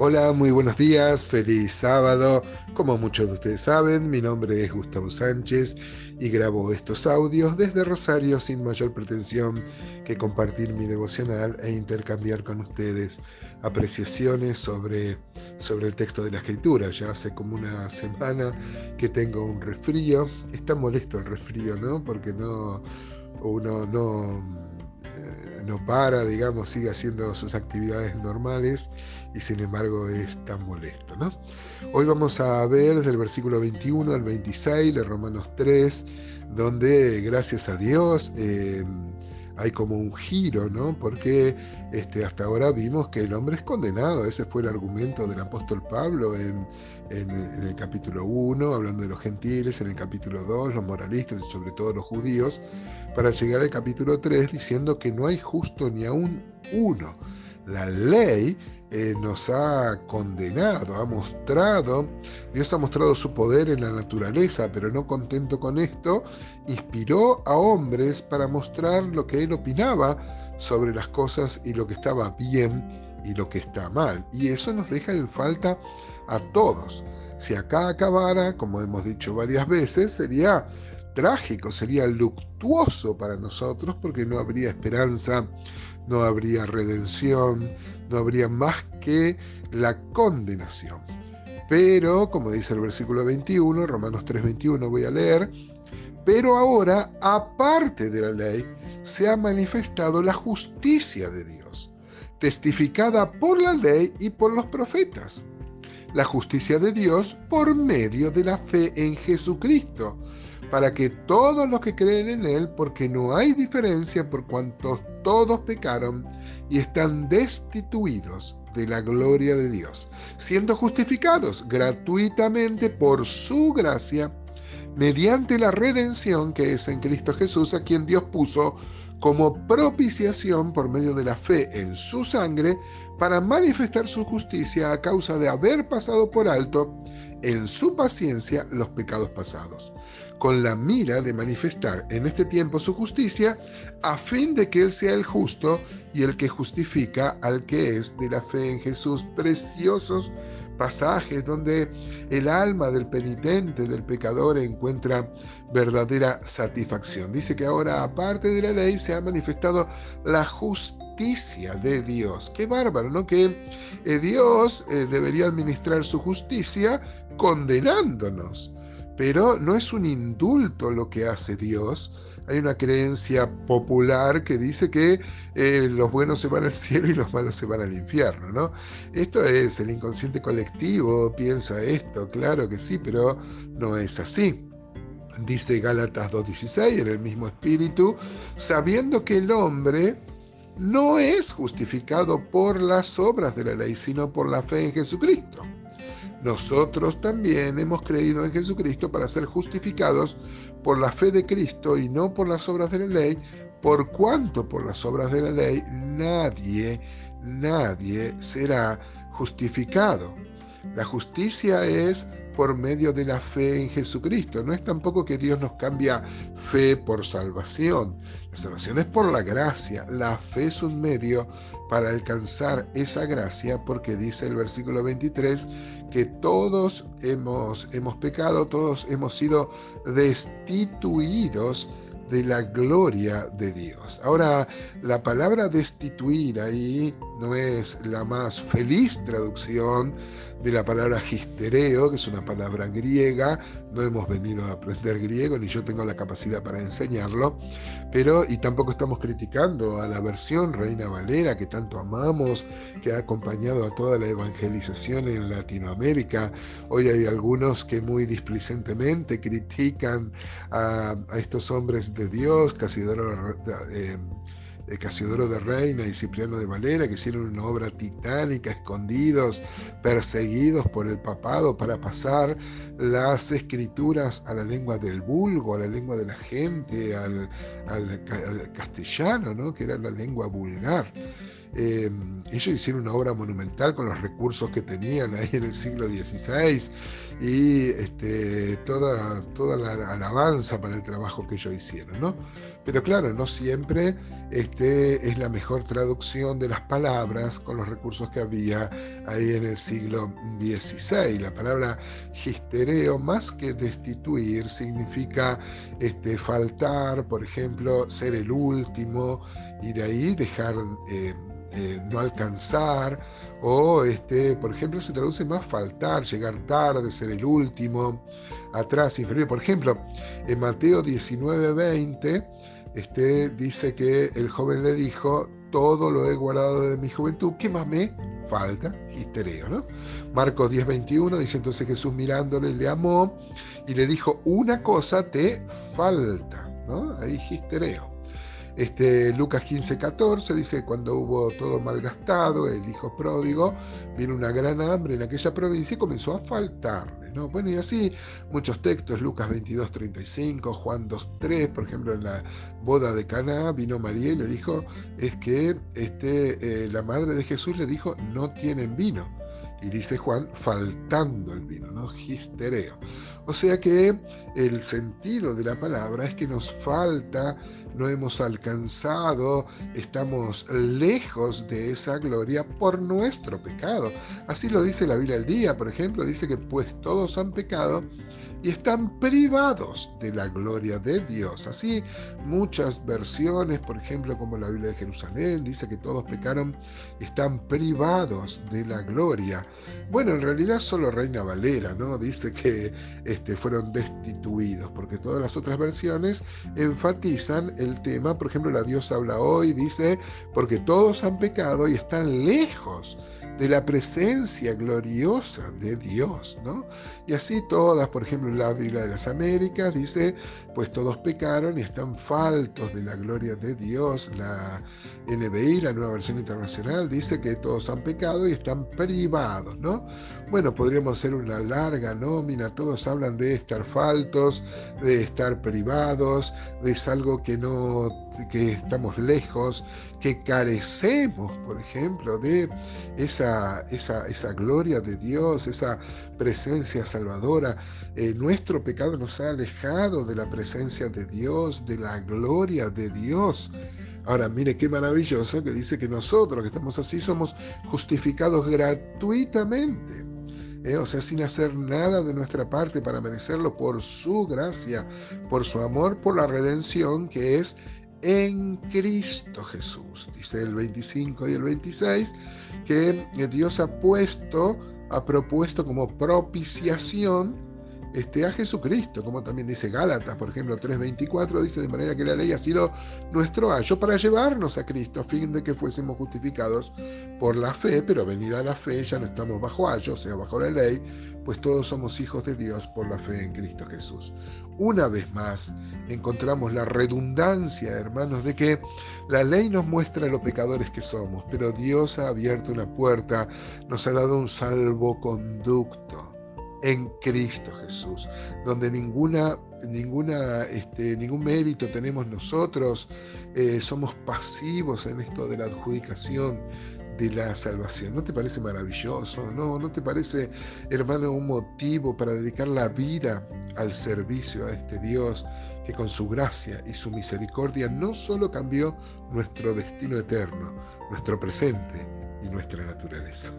Hola, muy buenos días, feliz sábado. Como muchos de ustedes saben, mi nombre es Gustavo Sánchez y grabo estos audios desde Rosario sin mayor pretensión que compartir mi devocional e intercambiar con ustedes apreciaciones sobre, sobre el texto de la escritura. Ya hace como una semana que tengo un resfrío. Está molesto el resfrío, ¿no? Porque no uno no no para, digamos, sigue haciendo sus actividades normales y sin embargo es tan molesto. ¿no? Hoy vamos a ver desde el versículo 21 al 26 de Romanos 3, donde gracias a Dios eh, hay como un giro, ¿no? Porque este, hasta ahora vimos que el hombre es condenado, ese fue el argumento del apóstol Pablo en, el capítulo 1, hablando de los gentiles, en el capítulo 2, los moralistas y sobre todo los judíos, para llegar al capítulo 3 diciendo que no hay justo ni aún uno. La ley eh, nos ha condenado, ha mostrado, Dios ha mostrado su poder en la naturaleza, pero no contento con esto, inspiró a hombres para mostrar lo que él opinaba sobre las cosas y lo que estaba bien y lo que está mal. Y eso nos deja en falta a todos. Si acá acabara, como hemos dicho varias veces, sería trágico, sería luctuoso para nosotros porque no habría esperanza no habría redención, no habría más que la condenación. Pero, como dice el versículo 21, Romanos 3:21 voy a leer, pero ahora, aparte de la ley, se ha manifestado la justicia de Dios, testificada por la ley y por los profetas. La justicia de Dios por medio de la fe en Jesucristo para que todos los que creen en Él, porque no hay diferencia por cuanto todos pecaron y están destituidos de la gloria de Dios, siendo justificados gratuitamente por su gracia, mediante la redención que es en Cristo Jesús, a quien Dios puso como propiciación por medio de la fe en su sangre, para manifestar su justicia a causa de haber pasado por alto en su paciencia los pecados pasados con la mira de manifestar en este tiempo su justicia, a fin de que Él sea el justo y el que justifica al que es de la fe en Jesús. Preciosos pasajes donde el alma del penitente, del pecador, encuentra verdadera satisfacción. Dice que ahora, aparte de la ley, se ha manifestado la justicia de Dios. Qué bárbaro, ¿no? Que eh, Dios eh, debería administrar su justicia condenándonos pero no es un indulto lo que hace Dios. Hay una creencia popular que dice que eh, los buenos se van al cielo y los malos se van al infierno, ¿no? Esto es, el inconsciente colectivo piensa esto, claro que sí, pero no es así. Dice Gálatas 2.16 en el mismo espíritu, sabiendo que el hombre no es justificado por las obras de la ley, sino por la fe en Jesucristo nosotros también hemos creído en Jesucristo para ser justificados por la fe de Cristo y no por las obras de la ley, por cuanto por las obras de la ley nadie, nadie será justificado. La justicia es por medio de la fe en Jesucristo. No es tampoco que Dios nos cambia fe por salvación. La salvación es por la gracia. La fe es un medio para alcanzar esa gracia porque dice el versículo 23 que todos hemos, hemos pecado, todos hemos sido destituidos de la gloria de Dios. Ahora, la palabra destituir ahí no es la más feliz traducción de la palabra gistereo, que es una palabra griega. No hemos venido a aprender griego, ni yo tengo la capacidad para enseñarlo, pero y tampoco estamos criticando a la versión Reina Valera que tanto amamos, que ha acompañado a toda la evangelización en Latinoamérica. Hoy hay algunos que muy displicentemente critican a, estos hombres de Dios, casi eh, Casiodoro de Reina y Cipriano de Valera, que hicieron una obra titánica, escondidos, perseguidos por el papado para pasar las escrituras a la lengua del vulgo, a la lengua de la gente, al, castellano, ¿no? que era la lengua vulgar. Eh, ellos hicieron una obra monumental con los recursos que tenían ahí en el siglo XVI y este, toda, toda la alabanza para el trabajo que ellos hicieron, ¿no? Pero claro, no siempre este, es la mejor traducción de las palabras con los recursos que había ahí en el siglo XVI. La palabra gistereo, más que destituir, significa este, faltar, por ejemplo, ser el último y de ahí dejar... Eh, eh, no alcanzar, o este, por ejemplo, se traduce más faltar, llegar tarde, ser el último, atrás, inferior. Por ejemplo, en Mateo 19, 20, este, dice que el joven le dijo, todo lo he guardado de mi juventud, ¿qué más me falta? Gistereo, ¿no? Marcos 10:21 dice entonces Jesús mirándole le amó y le dijo, una cosa te falta, ¿no? Ahí gistereo. Este, Lucas 15, 14 dice, cuando hubo todo malgastado, el hijo pródigo, vino una gran hambre en aquella provincia y comenzó a faltarle. ¿no? Bueno, y así muchos textos, Lucas 22, 35, Juan 2, 3, por ejemplo, en la boda de Cana vino María y le dijo, es que este, eh, la madre de Jesús le dijo, no tienen vino. Y dice Juan, faltando el vino, ¿no? Gistereo. O sea que el sentido de la palabra es que nos falta no hemos alcanzado, estamos lejos de esa gloria por nuestro pecado. Así lo dice la Biblia al día, por ejemplo, dice que pues todos han pecado y están privados de la gloria de Dios. Así muchas versiones, por ejemplo, como la Biblia de Jerusalén, dice que todos pecaron y están privados de la gloria. Bueno, en realidad solo Reina Valera, ¿no? Dice que este, fueron destituidos, porque todas las otras versiones enfatizan el tema, por ejemplo, la Dios habla hoy, dice, porque todos han pecado y están lejos de la presencia gloriosa de Dios, ¿no? Y así todas, por ejemplo, la Biblia de las Américas dice, pues todos pecaron y están faltos de la gloria de Dios. La NBI, la nueva versión internacional, dice que todos han pecado y están privados, ¿no? Bueno, podríamos hacer una larga nómina, todos hablan de estar faltos, de estar privados, de es algo que no que estamos lejos, que carecemos, por ejemplo, de esa, esa, gloria de Dios, esa presencia salvadora. Eh, nuestro pecado nos ha alejado de la presencia de Dios, de la gloria de Dios. Ahora, mire qué maravilloso que dice que nosotros que estamos así somos justificados gratuitamente. ¿eh? o sea, sin hacer nada de nuestra parte para merecerlo por su gracia, por su amor, por la redención que es en Cristo Jesús. Dice el 25 y el 26 que Dios ha puesto, ha propuesto como propiciación este, a Jesucristo, como también dice Gálatas, por ejemplo 3.24, dice de manera que la ley ha sido nuestro ayo para llevarnos a Cristo, a fin de que fuésemos justificados por la fe, pero venida la fe ya no estamos bajo ayo, o sea, bajo la ley, pues todos somos hijos de Dios por la fe en Cristo Jesús. Una vez más, encontramos la redundancia, hermanos, de que la ley nos muestra lo pecadores que somos, pero Dios ha abierto una puerta, nos ha dado un salvoconducto en Cristo Jesús, donde ninguna, ninguna, este, ningún mérito tenemos nosotros, eh, somos pasivos en esto de la adjudicación de la salvación. ¿No te parece maravilloso? ¿No, ¿No te parece, hermano, un motivo para dedicar la vida al servicio a este Dios que con su gracia y su misericordia no solo cambió nuestro destino eterno, nuestro presente y nuestra naturaleza?